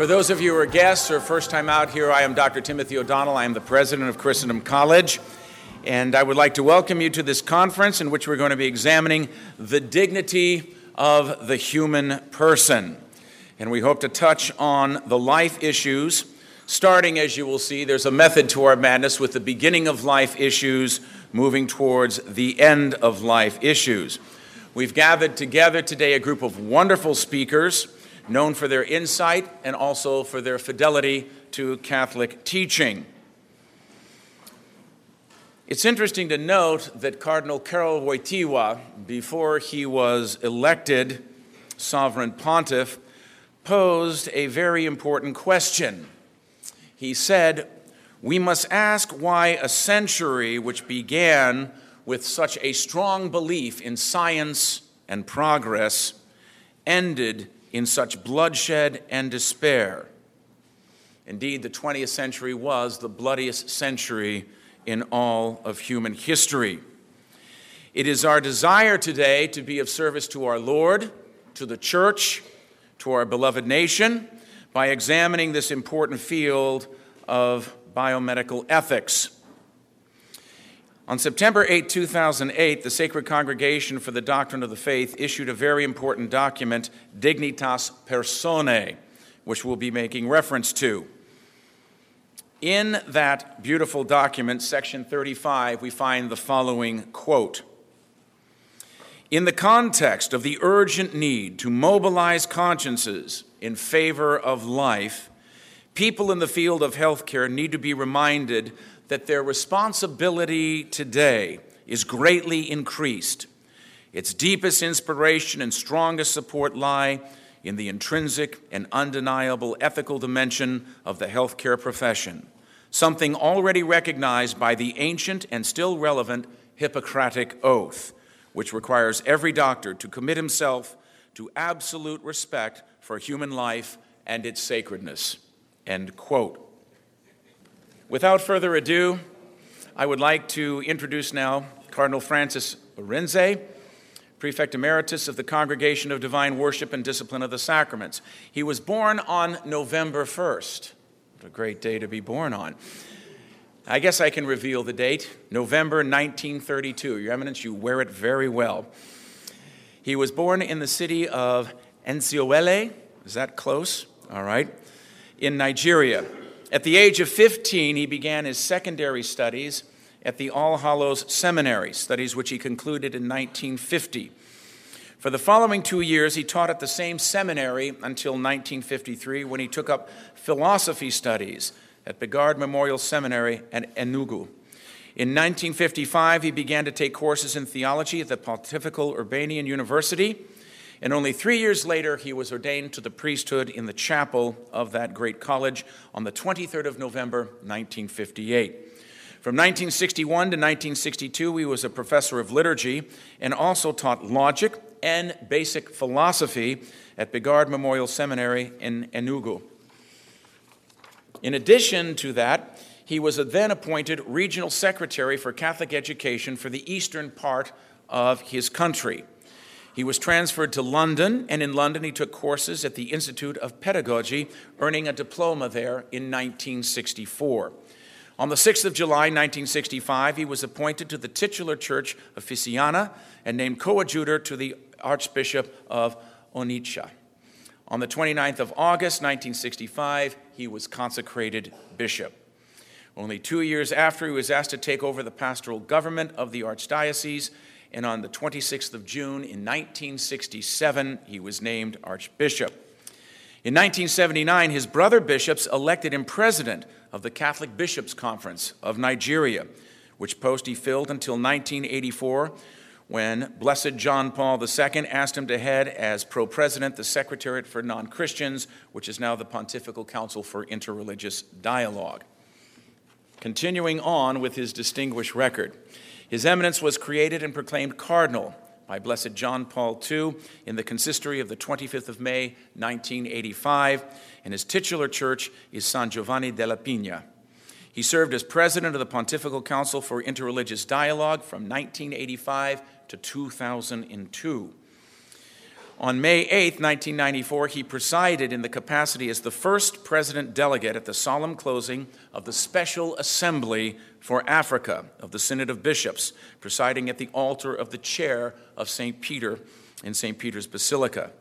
For those of you who are guests or first time out here, I am Dr. Timothy O'Donnell. I am the president of Christendom College. And I would like to welcome you to this conference in which we're going to be examining the dignity of the human person. And we hope to touch on the life issues, starting, as you will see, there's a method to our madness with the beginning of life issues moving towards the end of life issues. We've gathered together today a group of wonderful speakers known for their insight and also for their fidelity to Catholic teaching. It's interesting to note that Cardinal Karol Wojtyła, before he was elected sovereign pontiff, posed a very important question. He said, We must ask why a century which began with such a strong belief in science and progress ended in such bloodshed and despair. Indeed, the 20th century was the bloodiest century in all of human history. It is our desire today to be of service to our Lord, to the church, to our beloved nation by examining this important field of biomedical ethics. On September 8, 2008, the Sacred Congregation for the Doctrine of the Faith issued a very important document, Dignitas Personae, which we'll be making reference to. In that beautiful document, section 35, we find the following quote In the context of the urgent need to mobilize consciences in favor of life, people in the field of healthcare need to be reminded that their responsibility today is greatly increased. Its deepest inspiration and strongest support lie in the intrinsic and undeniable ethical dimension of the healthcare profession, something already recognized by the ancient and still relevant Hippocratic Oath, which requires every doctor to commit himself to absolute respect for human life and its sacredness. End quote. Without further ado, I would like to introduce now Cardinal Francis Arinze, Prefect Emeritus of the Congregation of Divine Worship and Discipline of the Sacraments. He was born on November 1st. What a great day to be born on. I guess I can reveal the date November 1932. Your Eminence, you wear it very well. He was born in the city of Enciowele. Is that close? All right. In Nigeria. At the age of 15, he began his secondary studies at the All Hallows Seminary, studies which he concluded in 1950. For the following two years, he taught at the same seminary until 1953 when he took up philosophy studies at Bigard Memorial Seminary at Enugu. In 1955, he began to take courses in theology at the Pontifical Urbanian University and only three years later, he was ordained to the priesthood in the chapel of that great college on the 23rd of November, 1958. From 1961 to 1962, he was a professor of liturgy and also taught logic and basic philosophy at Bigard Memorial Seminary in Enugu. In addition to that, he was then appointed regional secretary for Catholic education for the eastern part of his country. He was transferred to London, and in London he took courses at the Institute of Pedagogy, earning a diploma there in 1964. On the 6th of July, 1965, he was appointed to the titular church of Fissiana and named coadjutor to the Archbishop of Onitsha. On the 29th of August, 1965, he was consecrated bishop. Only two years after, he was asked to take over the pastoral government of the archdiocese and on the 26th of June in 1967, he was named Archbishop. In 1979, his brother bishops elected him president of the Catholic Bishops' Conference of Nigeria, which post he filled until 1984 when Blessed John Paul II asked him to head as pro president the Secretariat for Non Christians, which is now the Pontifical Council for Interreligious Dialogue. Continuing on with his distinguished record. His Eminence was created and proclaimed cardinal by Blessed John Paul II in the consistory of the 25th of May, 1985, and his titular church is San Giovanni della Pigna. He served as president of the Pontifical Council for Interreligious Dialogue from 1985 to 2002. On May 8, 1994, he presided in the capacity as the first president delegate at the solemn closing of the Special Assembly for Africa of the Synod of Bishops, presiding at the altar of the chair of St. Peter in St. Peter's Basilica.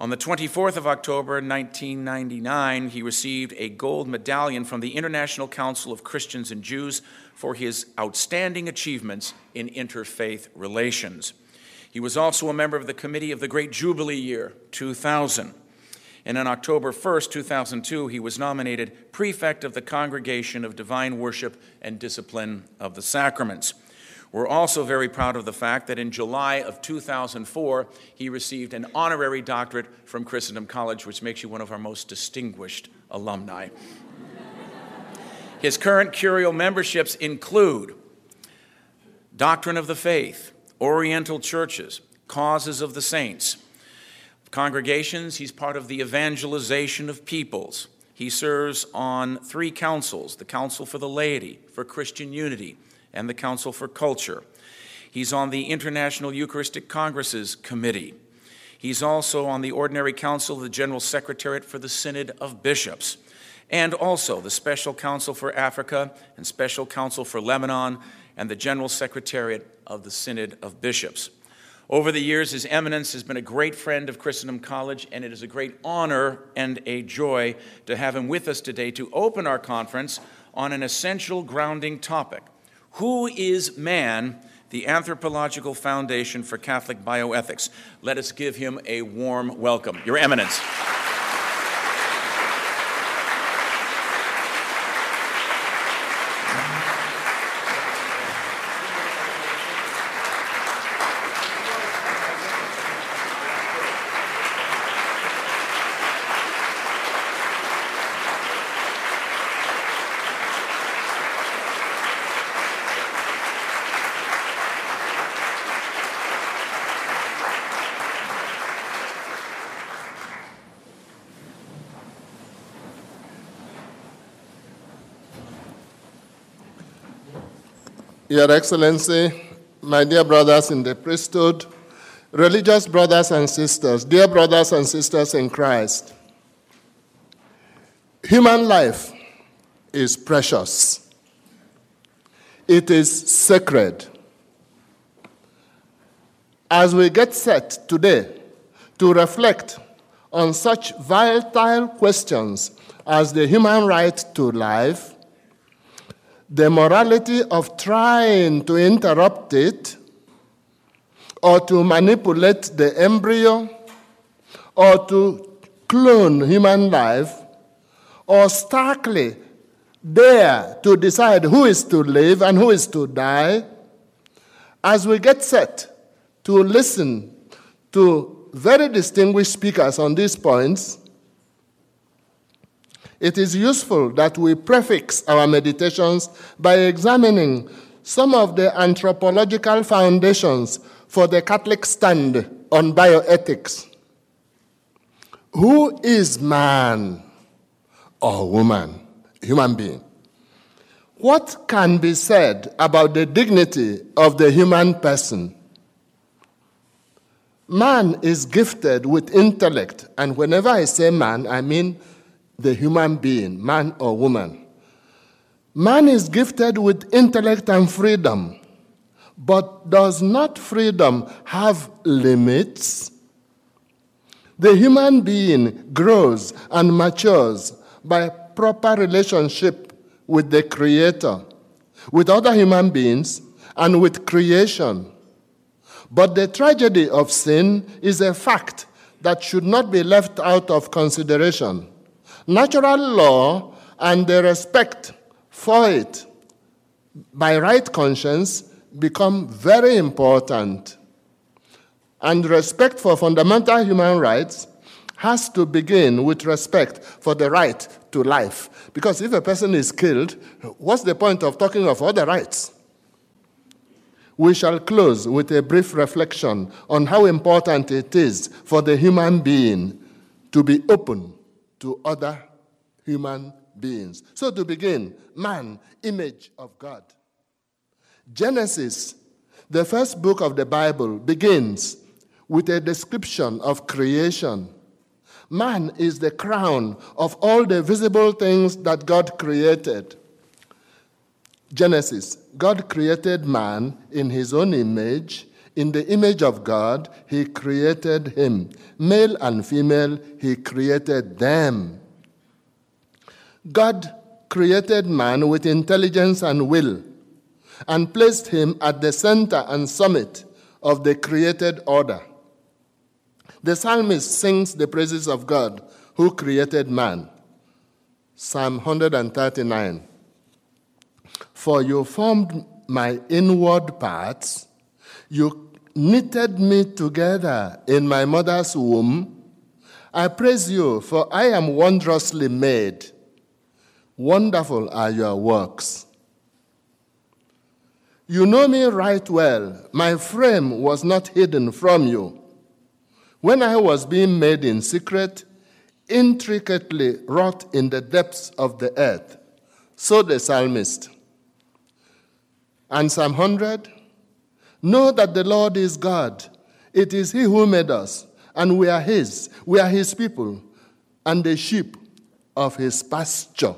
On the 24th of October 1999, he received a gold medallion from the International Council of Christians and Jews for his outstanding achievements in interfaith relations. He was also a member of the committee of the Great Jubilee Year 2000. And on October 1st, 2002, he was nominated Prefect of the Congregation of Divine Worship and Discipline of the Sacraments. We're also very proud of the fact that in July of 2004, he received an honorary doctorate from Christendom College, which makes you one of our most distinguished alumni. His current curial memberships include Doctrine of the Faith, Oriental churches, causes of the saints. Congregations, he's part of the evangelization of peoples. He serves on three councils the Council for the Laity, for Christian Unity, and the Council for Culture. He's on the International Eucharistic Congresses Committee. He's also on the Ordinary Council of the General Secretariat for the Synod of Bishops, and also the Special Council for Africa and Special Council for Lebanon and the General Secretariat of the Synod of Bishops. Over the years, His Eminence has been a great friend of Christendom College, and it is a great honor and a joy to have him with us today to open our conference on an essential grounding topic Who is man? The Anthropological Foundation for Catholic Bioethics. Let us give him a warm welcome. Your Eminence. Your Excellency, my dear brothers in the priesthood, religious brothers and sisters, dear brothers and sisters in Christ, human life is precious, it is sacred. As we get set today to reflect on such vital questions as the human right to life, the morality of trying to interrupt it or to manipulate the embryo or to clone human life or starkly dare to decide who is to live and who is to die, as we get set to listen to very distinguished speakers on these points, it is useful that we prefix our meditations by examining some of the anthropological foundations for the Catholic stand on bioethics. Who is man or woman, human being? What can be said about the dignity of the human person? Man is gifted with intellect, and whenever I say man, I mean the human being, man or woman. Man is gifted with intellect and freedom, but does not freedom have limits? The human being grows and matures by proper relationship with the Creator, with other human beings, and with creation. But the tragedy of sin is a fact that should not be left out of consideration natural law and the respect for it by right conscience become very important. And respect for fundamental human rights has to begin with respect for the right to life. Because if a person is killed, what's the point of talking of other rights? We shall close with a brief reflection on how important it is for the human being to be open to other human beings. So, to begin, man, image of God. Genesis, the first book of the Bible, begins with a description of creation. Man is the crown of all the visible things that God created. Genesis God created man in his own image. In the image of God, he created him. Male and female, he created them. God created man with intelligence and will and placed him at the center and summit of the created order. The psalmist sings the praises of God who created man. Psalm 139. For you formed my inward parts, you knitted me together in my mother's womb. I praise you, for I am wondrously made. Wonderful are your works. You know me right well. My frame was not hidden from you. When I was being made in secret, intricately wrought in the depths of the earth. So the psalmist. And Psalm 100 Know that the Lord is God. It is He who made us, and we are His. We are His people, and the sheep of His pasture.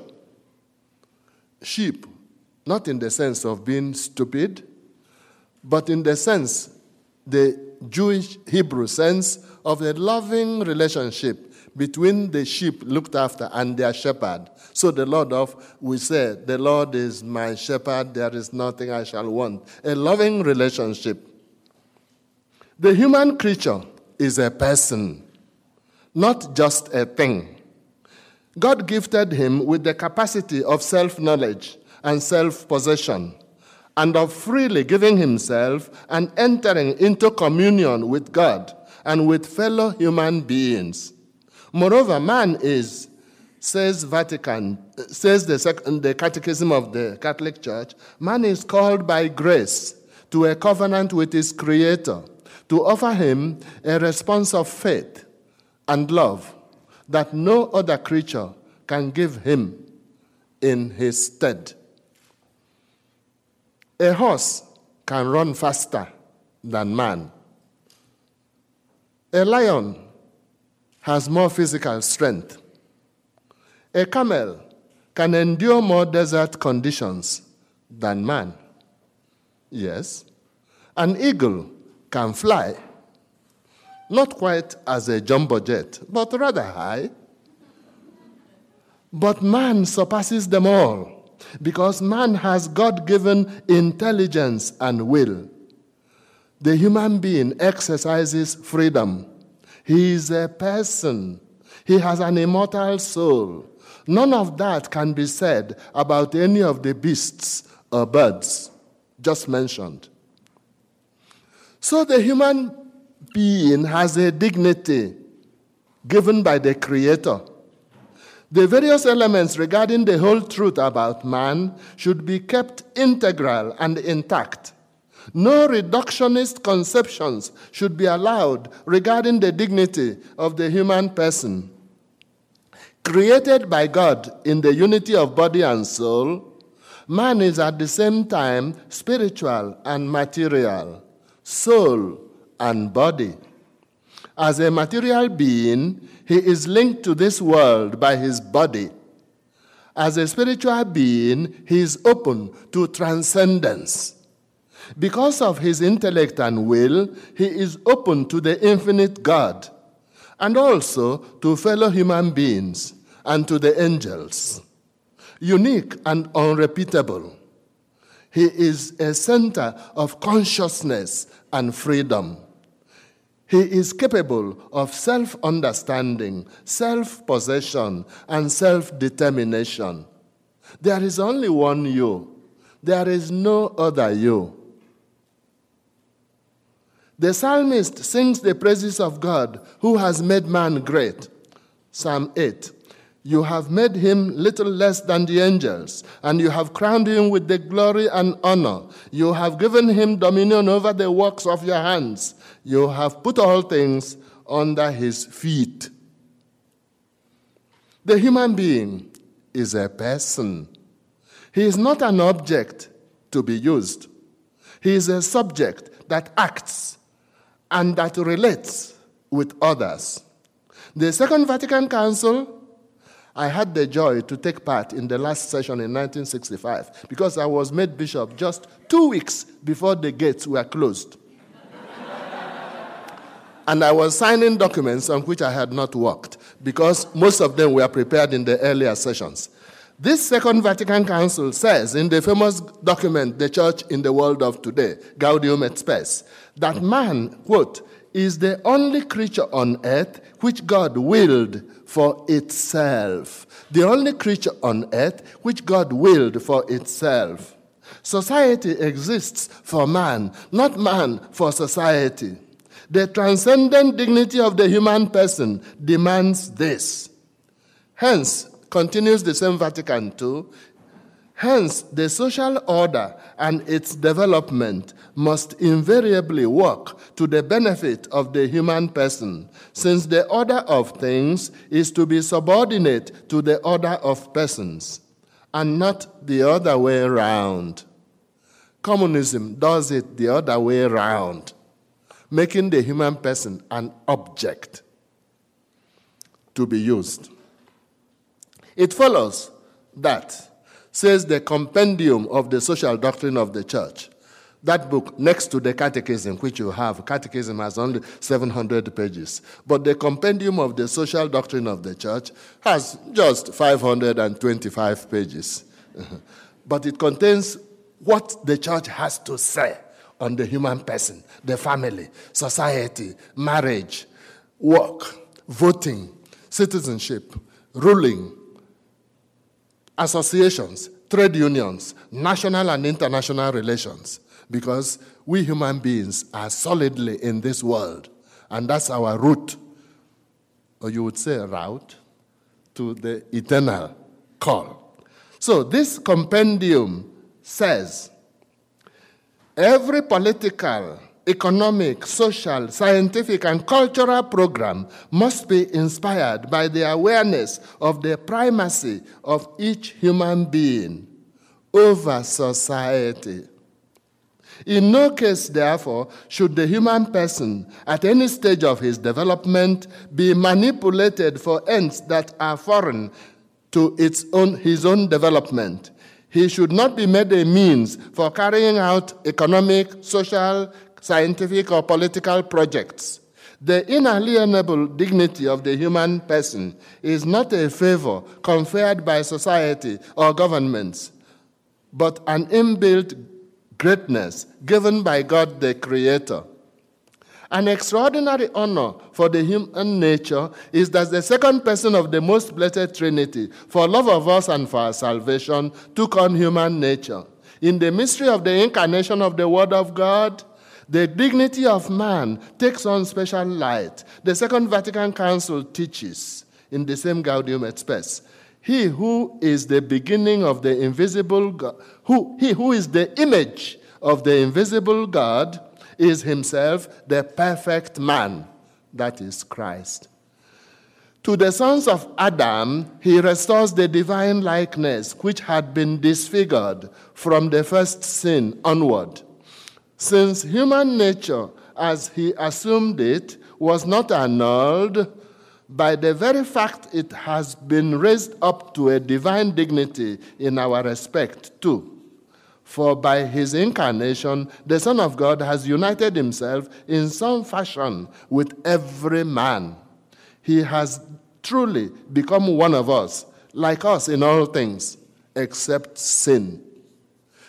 Sheep, not in the sense of being stupid, but in the sense, the Jewish Hebrew sense of a loving relationship between the sheep looked after and their shepherd. So the Lord of, we say, the Lord is my shepherd, there is nothing I shall want. A loving relationship. The human creature is a person, not just a thing. God gifted him with the capacity of self knowledge and self possession, and of freely giving himself and entering into communion with God and with fellow human beings. Moreover, man is, says Vatican, says the, the Catechism of the Catholic Church, man is called by grace to a covenant with his Creator, to offer him a response of faith and love that no other creature can give him in his stead. A horse can run faster than man. A lion has more physical strength. A camel can endure more desert conditions than man. Yes. An eagle can fly, not quite as a jumbo jet, but rather high. But man surpasses them all because man has God given intelligence and will. The human being exercises freedom he is a person. He has an immortal soul. None of that can be said about any of the beasts or birds just mentioned. So the human being has a dignity given by the Creator. The various elements regarding the whole truth about man should be kept integral and intact. No reductionist conceptions should be allowed regarding the dignity of the human person. Created by God in the unity of body and soul, man is at the same time spiritual and material, soul and body. As a material being, he is linked to this world by his body. As a spiritual being, he is open to transcendence. Because of his intellect and will, he is open to the infinite God and also to fellow human beings and to the angels. Unique and unrepeatable. He is a center of consciousness and freedom. He is capable of self understanding, self possession, and self determination. There is only one you, there is no other you. The psalmist sings the praises of God who has made man great. Psalm 8. You have made him little less than the angels, and you have crowned him with the glory and honor. You have given him dominion over the works of your hands. You have put all things under his feet. The human being is a person. He is not an object to be used. He is a subject that acts and that relates with others. The Second Vatican Council, I had the joy to take part in the last session in 1965 because I was made bishop just two weeks before the gates were closed. and I was signing documents on which I had not worked because most of them were prepared in the earlier sessions. This Second Vatican Council says in the famous document, The Church in the World of Today, Gaudium et Spes, that man, quote, is the only creature on earth which God willed for itself. The only creature on earth which God willed for itself. Society exists for man, not man for society. The transcendent dignity of the human person demands this. Hence, continues the same Vatican II, hence, the social order and its development must invariably work to the benefit of the human person, since the order of things is to be subordinate to the order of persons, and not the other way around. Communism does it the other way around, making the human person an object to be used. It follows that, says the compendium of the social doctrine of the church, that book next to the catechism, which you have, catechism has only 700 pages. But the compendium of the social doctrine of the church has just 525 pages. Uh-huh. but it contains what the church has to say on the human person, the family, society, marriage, work, voting, citizenship, ruling, associations, trade unions, national and international relations because we human beings are solidly in this world, and that's our route, or you would say route, to the eternal call. So, this compendium says every political, economic, social, scientific, and cultural program must be inspired by the awareness of the primacy of each human being over society. In no case, therefore, should the human person at any stage of his development be manipulated for ends that are foreign to its own, his own development. He should not be made a means for carrying out economic, social, scientific, or political projects. The inalienable dignity of the human person is not a favor conferred by society or governments, but an inbuilt greatness given by God the Creator. An extraordinary honor for the human nature is that the second person of the most blessed Trinity, for love of us and for our salvation, took on human nature. In the mystery of the incarnation of the Word of God, the dignity of man takes on special light. The Second Vatican Council teaches in the same Gaudium Spes. He who is the beginning of the invisible God, who, he who is the image of the invisible God is himself the perfect man, that is Christ. To the sons of Adam, he restores the divine likeness which had been disfigured from the first sin onward. Since human nature, as he assumed it, was not annulled, by the very fact it has been raised up to a divine dignity in our respect, too. For by his incarnation, the Son of God has united himself in some fashion with every man. He has truly become one of us, like us in all things, except sin.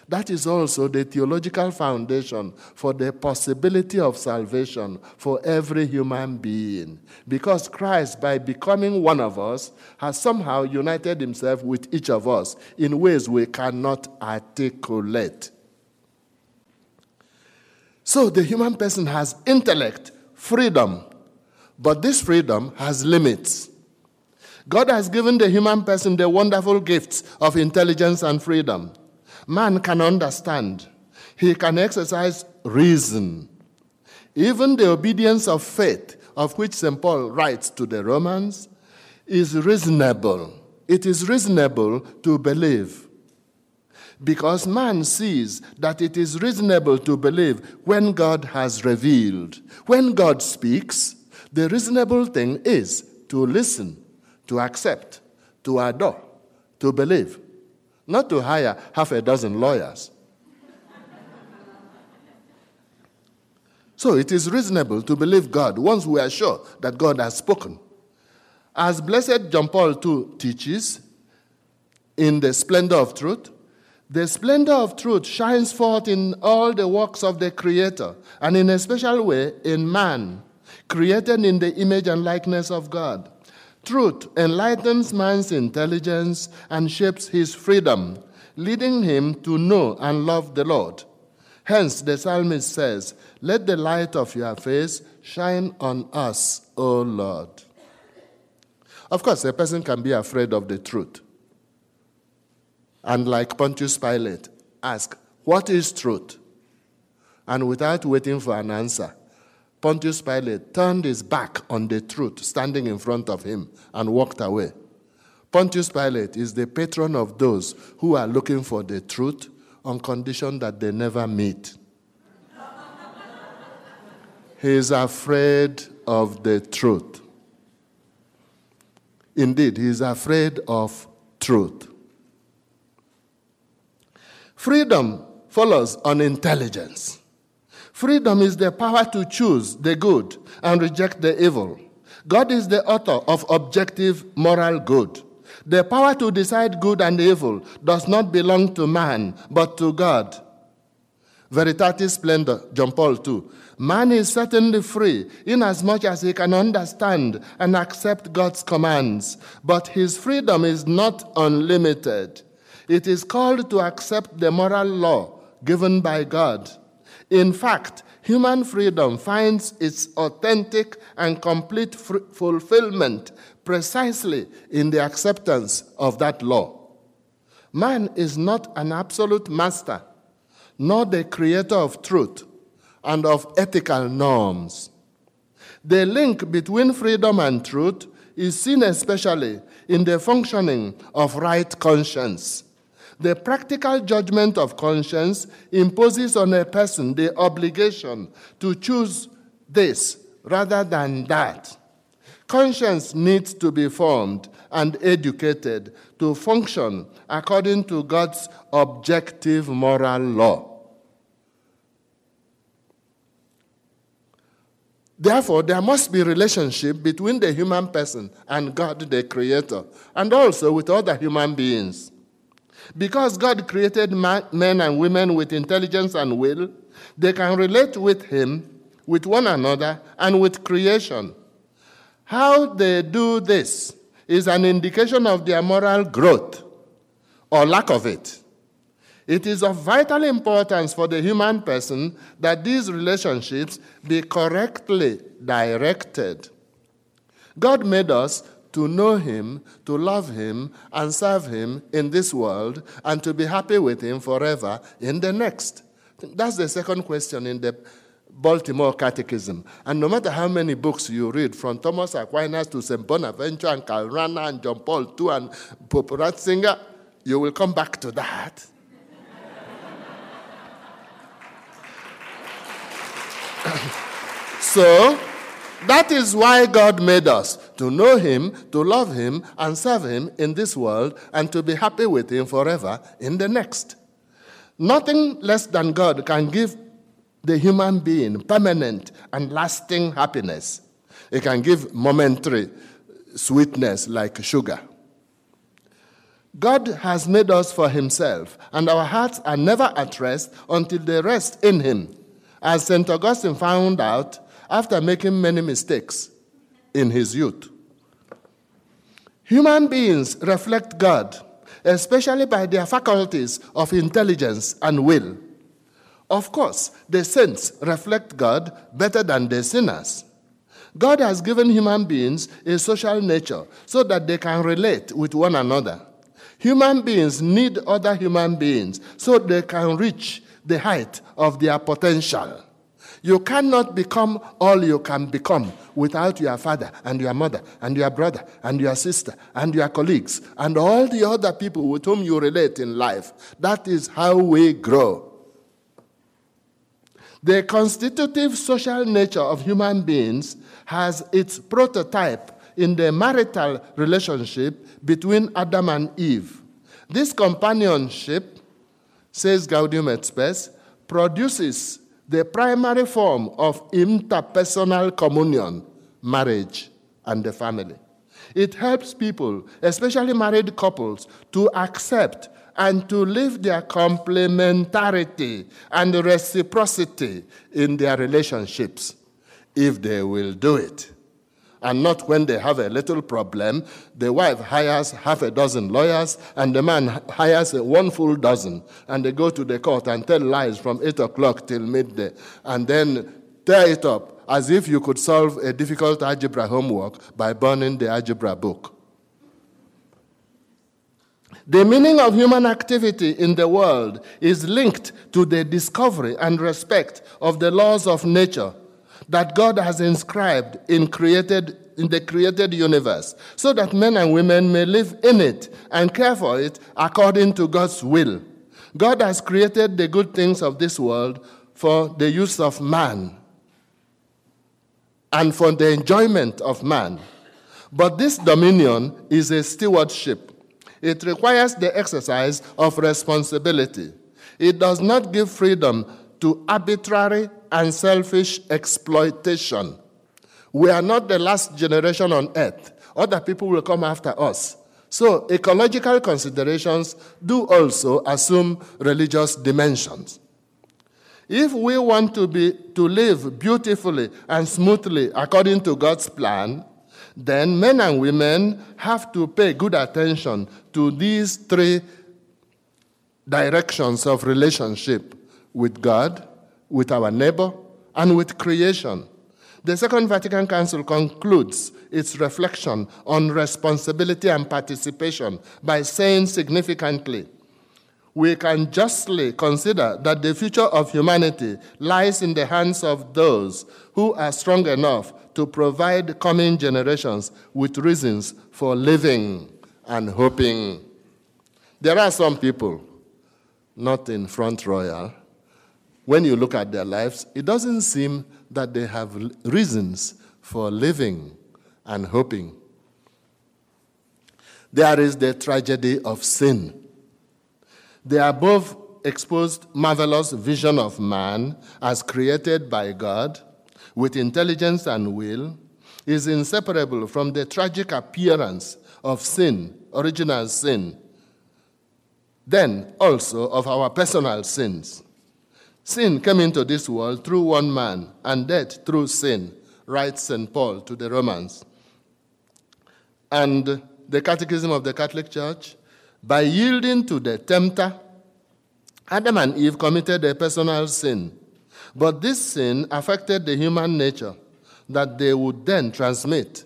That is also the theological foundation for the possibility of salvation for every human being. Because Christ, by becoming one of us, has somehow united himself with each of us in ways we cannot articulate. So the human person has intellect, freedom, but this freedom has limits. God has given the human person the wonderful gifts of intelligence and freedom man can understand. He can exercise reason. Even the obedience of faith, of which St. Paul writes to the Romans, is reasonable. It is reasonable to believe. because man sees that it is reasonable to believe when God has revealed. When God speaks, the reasonable thing is to listen, to accept, to adore, to believe, not to hire half a dozen lawyers. so it is reasonable to believe God once we are sure that God has spoken. As Blessed John Paul II teaches in the splendor of truth, the splendor of truth shines forth in all the works of the Creator, and in a special way in man, created in the image and likeness of God. Truth enlightens man's intelligence and shapes his freedom, leading him to know and love the Lord. Hence, the psalmist says, Let the light of your face shine on us, O Lord. Of course, a person can be afraid of the truth and like Pontius Pilate, ask, What is truth? And without waiting for an answer, Pontius Pilate turned his back on the truth standing in front of him and walked away. Pontius Pilate is the patron of those who are looking for the truth on condition that they never meet. he is afraid of the truth. Indeed, he is afraid of truth. Freedom follows on intelligence. Freedom is the power to choose the good and reject the evil. God is the author of objective moral good. The power to decide good and evil does not belong to man, but to God. Veritatis Splendor, John Paul II. Man is certainly free inasmuch as he can understand and accept God's commands, but his freedom is not unlimited. It is called to accept the moral law given by God. In fact, human freedom finds its authentic and complete fulfillment precisely in the acceptance of that law. Man is not an absolute master, nor the creator of truth and of ethical norms. The link between freedom and truth is seen especially in the functioning of right conscience. The practical judgment of conscience imposes on a person the obligation to choose this rather than that. Conscience needs to be formed and educated to function according to God's objective moral law. Therefore, there must be relationship between the human person and God the creator and also with other human beings. Because God created men and women with intelligence and will, they can relate with Him, with one another, and with creation. How they do this is an indication of their moral growth or lack of it. It is of vital importance for the human person that these relationships be correctly directed. God made us to know Him, to love Him, and serve Him in this world, and to be happy with Him forever in the next? That's the second question in the Baltimore Catechism. And no matter how many books you read, from Thomas Aquinas to St. Bonaventure and Karl Rahner and John Paul II and Pope Ratzinger, you will come back to that. so, that is why God made us to know Him, to love Him, and serve Him in this world, and to be happy with Him forever in the next. Nothing less than God can give the human being permanent and lasting happiness. It can give momentary sweetness like sugar. God has made us for Himself, and our hearts are never at rest until they rest in Him. As St. Augustine found out after making many mistakes in his youth. Human beings reflect God, especially by their faculties of intelligence and will. Of course, the saints reflect God better than the sinners. God has given human beings a social nature so that they can relate with one another. Human beings need other human beings so they can reach the height of their potential. You cannot become all you can become without your father and your mother and your brother and your sister and your colleagues and all the other people with whom you relate in life. That is how we grow. The constitutive social nature of human beings has its prototype in the marital relationship between Adam and Eve. This companionship, says Gaudium et Spes, produces the primary form of interpersonal communion, marriage, and the family. It helps people, especially married couples, to accept and to live their complementarity and reciprocity in their relationships if they will do it and not when they have a little problem. The wife hires half a dozen lawyers, and the man hires one full dozen, and they go to the court and tell lies from 8 o'clock till midday, and then tear it up as if you could solve a difficult algebra homework by burning the algebra book. The meaning of human activity in the world is linked to the discovery and respect of the laws of nature that God has inscribed in, created, in the created universe so that men and women may live in it and care for it according to God's will. God has created the good things of this world for the use of man and for the enjoyment of man. But this dominion is a stewardship. It requires the exercise of responsibility. It does not give freedom to arbitrary and selfish exploitation. We are not the last generation on earth. Other people will come after us. So, ecological considerations do also assume religious dimensions. If we want to, be, to live beautifully and smoothly according to God's plan, then men and women have to pay good attention to these three directions of relationship with God, with our neighbor, and with creation. The Second Vatican Council concludes its reflection on responsibility and participation by saying significantly, we can justly consider that the future of humanity lies in the hands of those who are strong enough to provide coming generations with reasons for living and hoping. There are some people, not in Front Royal, when you look at their lives, it doesn't seem that they have reasons for living and hoping. There is the tragedy of sin. The above exposed marvelous vision of man as created by God with intelligence and will is inseparable from the tragic appearance of sin, original sin, then also of our personal sins. Sin came into this world through one man, and death through sin, writes St. Paul to the Romans. And the Catechism of the Catholic Church, by yielding to the tempter, Adam and Eve committed a personal sin. But this sin affected the human nature that they would then transmit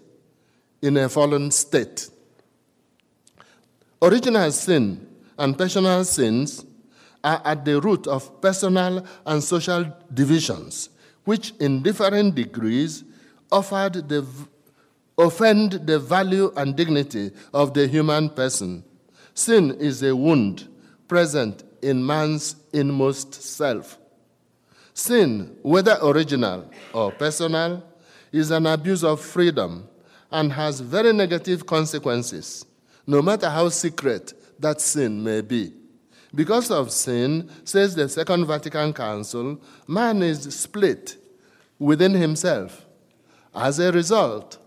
in a fallen state. Original sin and personal sins are at the root of personal and social divisions, which in different degrees the, offend the value and dignity of the human person. Sin is a wound present in man's inmost self. Sin, whether original or personal, is an abuse of freedom and has very negative consequences, no matter how secret that sin may be. Because of sin, says the Second Vatican Council, man is split within himself. As a result,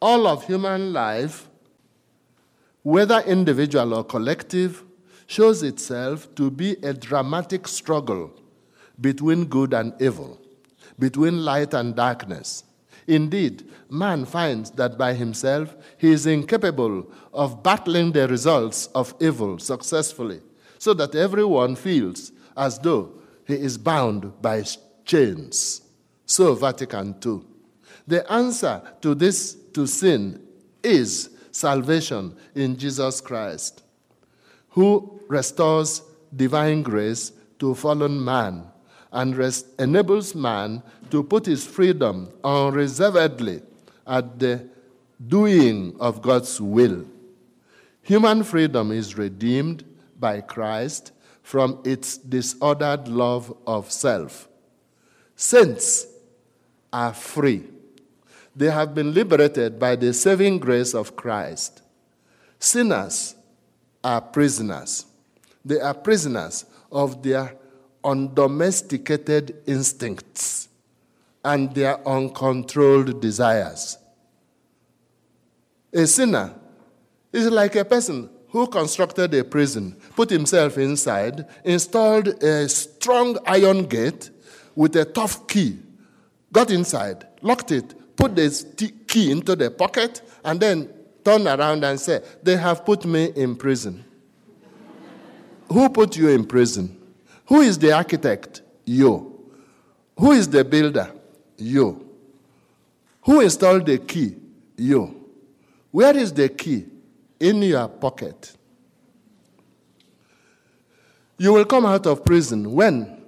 all of human life, whether individual or collective, shows itself to be a dramatic struggle between good and evil, between light and darkness. Indeed, man finds that by himself he is incapable of battling the results of evil successfully so that everyone feels as though he is bound by chains. So, Vatican II. The answer to this, to sin, is salvation in Jesus Christ, who restores divine grace to fallen man and enables man to put his freedom unreservedly at the doing of God's will. Human freedom is redeemed by Christ from its disordered love of self. Saints are free. They have been liberated by the saving grace of Christ. Sinners are prisoners. They are prisoners of their undomesticated instincts and their uncontrolled desires. A sinner is like a person who constructed a prison, put himself inside, installed a strong iron gate with a tough key, got inside, locked it, put the key into the pocket, and then turned around and said, They have put me in prison. Who put you in prison? Who is the architect? You. Who is the builder? You. Who installed the key? You. Where is the key? In your pocket. You will come out of prison when,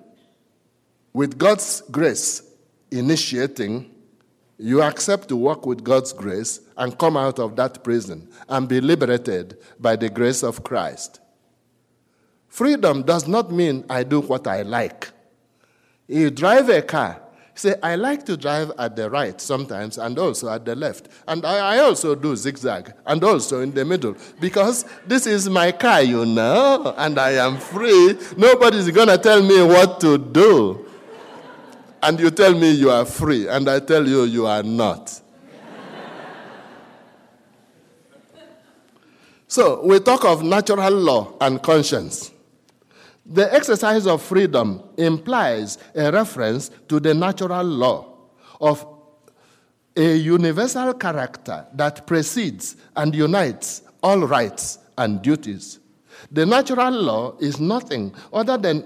with God's grace initiating, you accept to walk with God's grace and come out of that prison and be liberated by the grace of Christ. Freedom does not mean I do what I like. You drive a car, say, I like to drive at the right sometimes and also at the left. And I, I, also do zigzag and also in the middle because this is my car, you know, and I am free. Nobody's going to tell me what to do. And you tell me you are free, and I tell you you are not. so we talk of natural law and conscience. The exercise of freedom implies a reference to the natural law of a universal character that precedes and unites all rights and duties. The natural law is nothing other than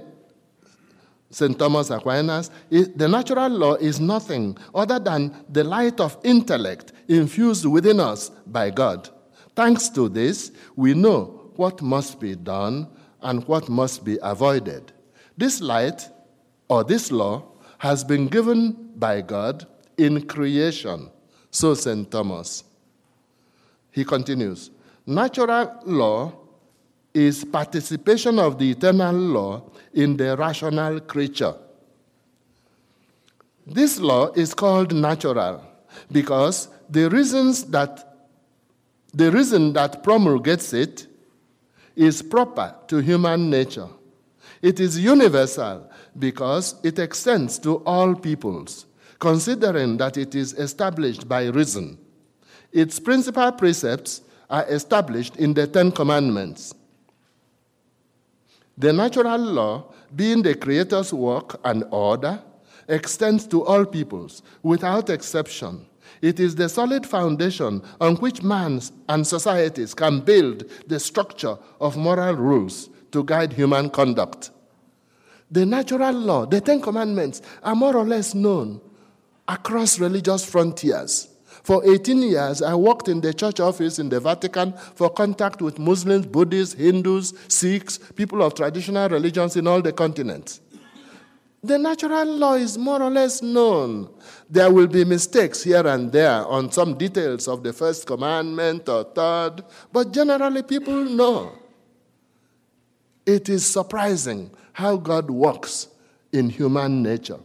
St. Thomas Aquinas, the natural law is nothing other than the light of intellect infused within us by God. Thanks to this, we know what must be done and what must be avoided. This light, or this law, has been given by God in creation. So, St. Thomas. He continues Natural law is participation of the eternal law in the rational creature. This law is called natural because the reasons that the reason that promulgates it is proper to human nature. It is universal because it extends to all peoples, considering that it is established by reason. Its principal precepts are established in the Ten Commandments. The natural law, being the Creator's work and order, extends to all peoples without exception. It is the solid foundation on which man and societies can build the structure of moral rules to guide human conduct. The natural law, the Ten Commandments, are more or less known across religious frontiers. For 18 years, I worked in the church office in the Vatican for contact with Muslims, Buddhists, Hindus, Sikhs, people of traditional religions in all the continents. The natural law is more or less known. There will be mistakes here and there on some details of the first commandment or third, but generally people know. It is surprising how God works in human nature.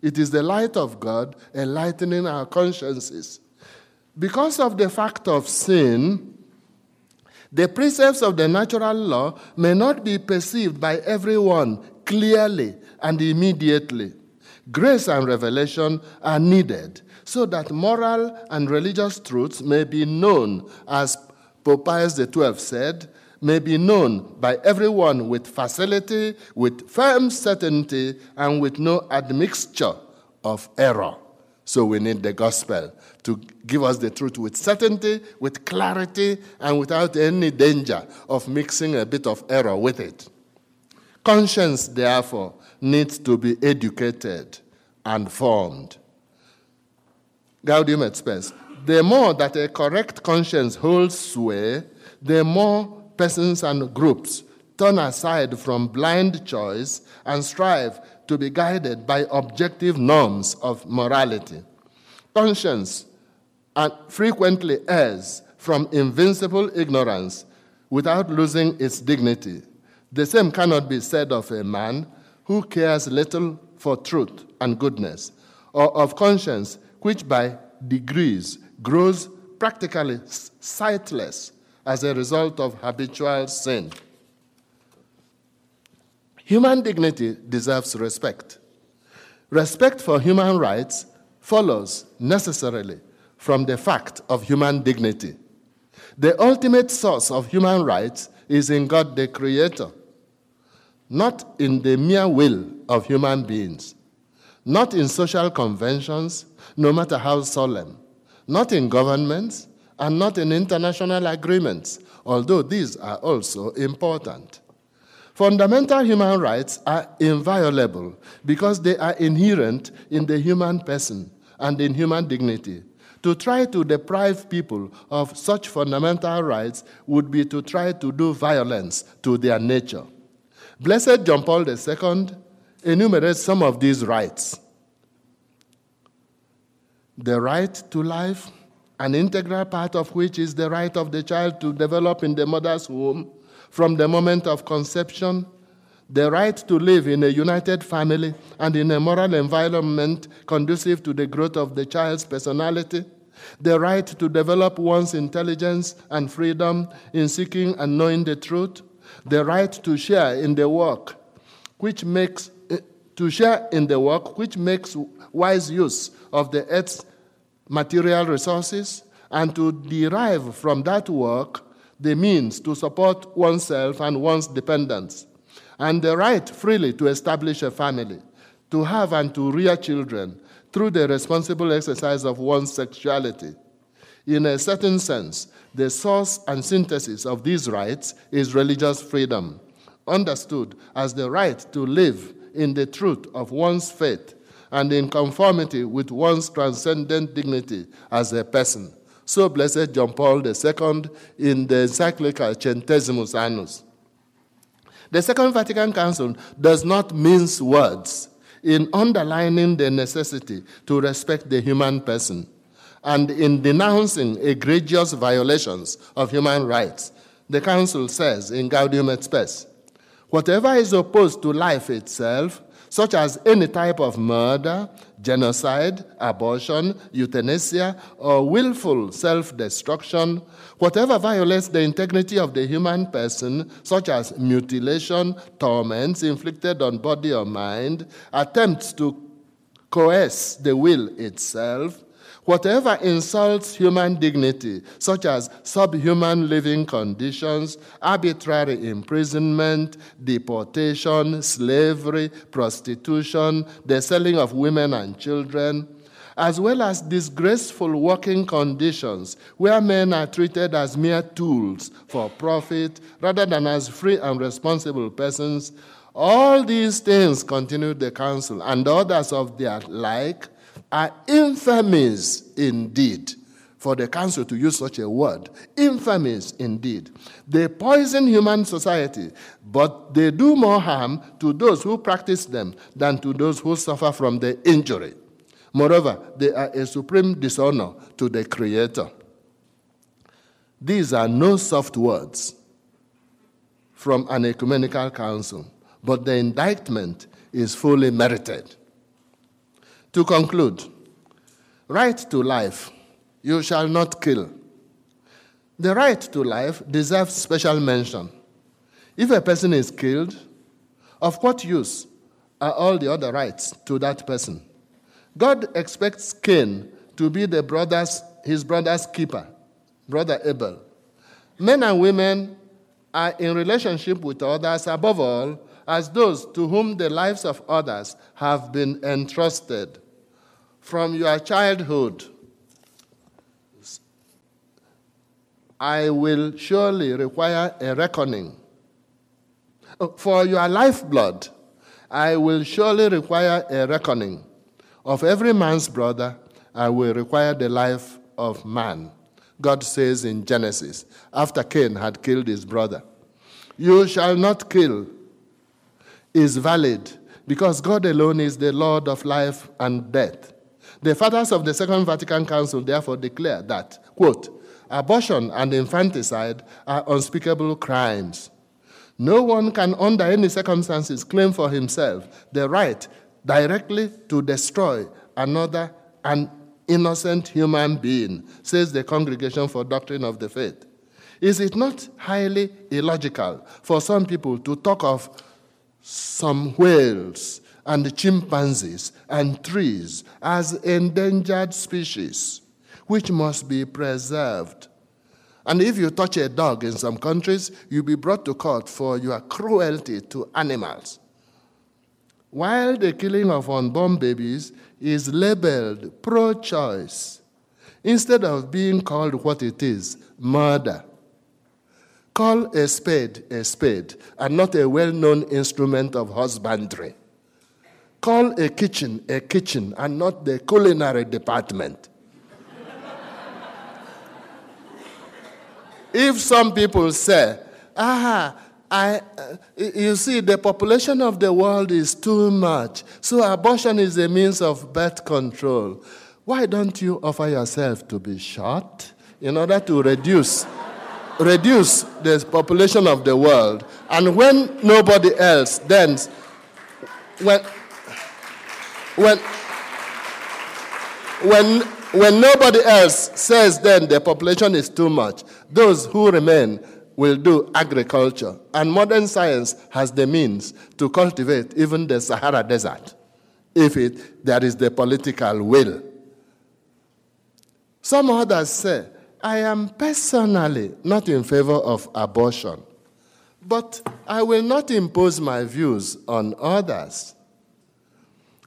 It is the light of God enlightening our consciences. Because of the fact of sin, the precepts of the natural law may not be perceived by everyone clearly and immediately. Grace and revelation are needed so that moral and religious truths may be known, as Pope Pius XII said, may be known by everyone with facility, with firm certainty, and with no admixture of error. So we need the gospel to give us the truth with certainty, with clarity, and without any danger of mixing a bit of error with it. Conscience, therefore, needs to be educated and formed. Gaudium et Spes. The more that a correct conscience holds sway, the more persons and groups turn aside from blind choice and strive to be guided by objective norms of morality. Conscience and frequently errs from invincible ignorance without losing its dignity. The same cannot be said of a man who cares little for truth and goodness, or of conscience which by degrees grows practically sightless as a result of habitual sin. Human dignity deserves respect. Respect for human rights follows necessarily from the fact of human dignity. The ultimate source of human rights is in God the Creator, not in the mere will of human beings, not in social conventions, no matter how solemn, not in governments, and not in international agreements, although these are also important. Fundamental human rights are inviolable because they are inherent in the human person and in human dignity. To try to deprive people of such fundamental rights would be to try to do violence to their nature. Blessed John Paul II enumerates some of these rights. The right to life, an integral part of which is the right of the child to develop in the mother's womb from the moment of conception, the right to live in a united family and in a moral environment conducive to the growth of the child's personality, the right to develop one's intelligence and freedom in seeking and knowing the truth, the right to share in the work which makes eh, to share in the work which makes wise use of the earth's material resources and to derive from that work the means to support oneself and one's dependents, and the right freely to establish a family, to have and to rear children through the responsible exercise of one's sexuality. In a certain sense, the source and synthesis of these rights is religious freedom, understood as the right to live in the truth of one's faith and in conformity with one's transcendent dignity as a person. So blessed John Paul II in the encyclical Centesimus Annus. The Second Vatican Council does not mince words in underlining the necessity to respect the human person and in denouncing egregious violations of human rights. The Council says in Gaudium et Spes, whatever is opposed to life itself such as any type of murder, genocide, abortion, euthanasia, or willful self destruction, whatever violates the integrity of the human person, such as mutilation, torments inflicted on body or mind, attempts to coerce the will itself, Whatever insults human dignity, such as subhuman living conditions, arbitrary imprisonment, deportation, slavery, prostitution, the selling of women and children, as well as disgraceful working conditions where men are treated as mere tools for profit rather than as free and responsible persons. All these things, continued the council, and others of their like, are infamies indeed. For the council to use such a word, infamies indeed. They poison human society, but they do more harm to those who practice them than to those who suffer from the injury. Moreover, they are a supreme dishonor to the Creator. These are no soft words from an ecumenical council, but the indictment is fully merited. To conclude, right to life, you shall not kill. The right to life deserves special mention. If a person is killed, of what use are all the other rights to that person? God expects Cain to be the brother's, his brother's keeper, brother Abel. Men and women are in relationship with others, above all, as those to whom the lives of others have been entrusted from your childhood. I will surely require a reckoning. Uh, for your lifeblood, I will surely require a reckoning. Of every man's brother, I will require the life of man. God says in Genesis, after Cain had killed his brother. you shall not kill, is valid because God alone is the Lord of life and death. The fathers of the Second Vatican Council therefore declare that, quote, abortion and infanticide are unspeakable crimes. No one can, under any circumstances, claim for himself the right directly to destroy another, an innocent human being, says the Congregation for Doctrine of the Faith. Is it not highly illogical for some people to talk of some whales and chimpanzees and trees as endangered species which must be preserved. And if you touch a dog in some countries, you'll be brought to court for your cruelty to animals. While the killing of unborn babies is labeled pro choice, instead of being called what it is murder. Call a spade a spade and not a well known instrument of husbandry. Call a kitchen a kitchen and not the culinary department. if some people say, ah, I, uh, you see, the population of the world is too much, so abortion is a means of birth control. Why don't you offer yourself to be shot in order to reduce reduce the population of the world, and when nobody else, then when when when when nobody else says then the population is too much, those who remain will do agriculture. And modern science has the means to cultivate even the Sahara Desert if it, there is the political will. Some others say I am personally not in favor of abortion, but I will not impose my views on others.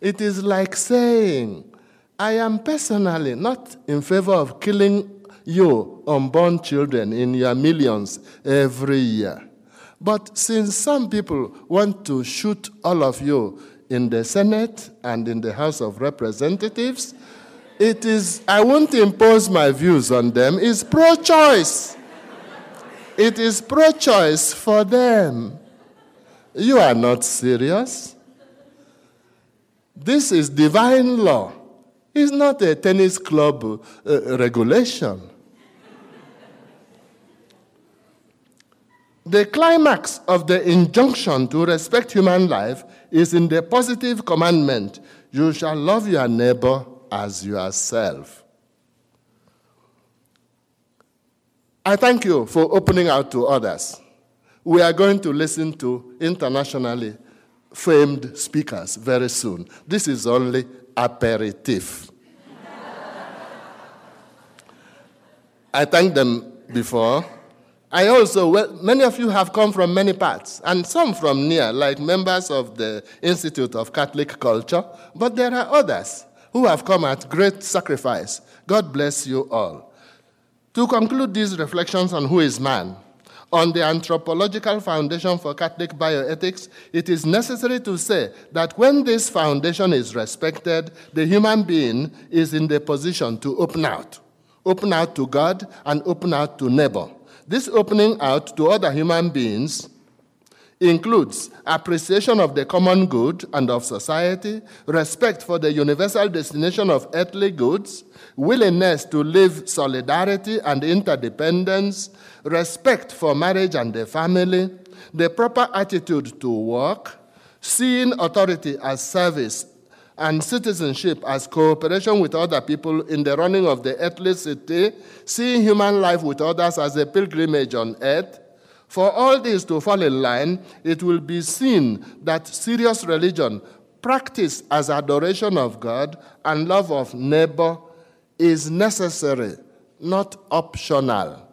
It is like saying, I am personally not in favor of killing you unborn children in your millions every year. But since some people want to shoot all of you in the Senate and in the House of Representatives, it is, I won't impose my views on them, it's pro choice. It is pro choice for them. You are not serious. This is divine law. It's not a tennis club uh, regulation. The climax of the injunction to respect human life is in the positive commandment you shall love your neighbor as yourself. I thank you for opening out to others. We are going to listen to internationally famed speakers very soon. This is only aperitif. I thanked them before. I also, well, many of you have come from many parts, and some from near, like members of the Institute of Catholic Culture, but there are others who have come at great sacrifice. God bless you all. To conclude these reflections on who is man, on the anthropological foundation for Catholic bioethics, it is necessary to say that when this foundation is respected, the human being is in the position to open out. Open out to God and open out to neighbor. This opening out to other human beings includes appreciation of the common good and of society, respect for the universal destination of earthly goods, willingness to live solidarity and interdependence, respect for marriage and the family, the proper attitude to work, seeing authority as service and citizenship as cooperation with other people in the running of the earthly city, seeing human life with others as a pilgrimage on earth, for all this to fall in line, it will be seen that serious religion, practiced as adoration of God and love of neighbor, is necessary, not optional.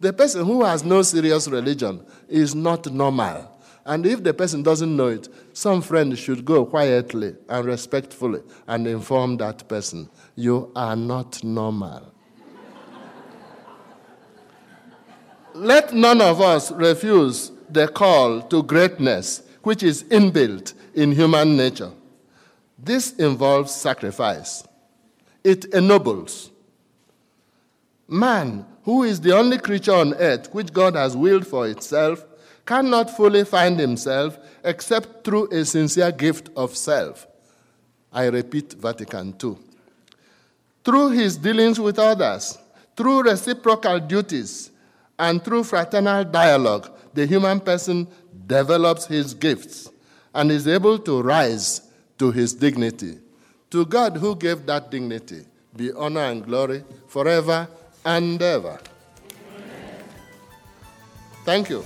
The person who has no serious religion is not normal. And if the person doesn't know it, some friend should go quietly and respectfully and inform that person, you are not normal. Let none of us refuse the call to greatness, which is inbuilt in human nature. This involves sacrifice, it ennobles. Man, who is the only creature on earth which God has willed for itself, cannot fully find himself except through a sincere gift of self. I repeat Vatican II. Through his dealings with others, through reciprocal duties, and through fraternal dialogue, the human person develops his gifts and is able to rise to his dignity. To God who gave that dignity be honor and glory forever and ever. Thank you.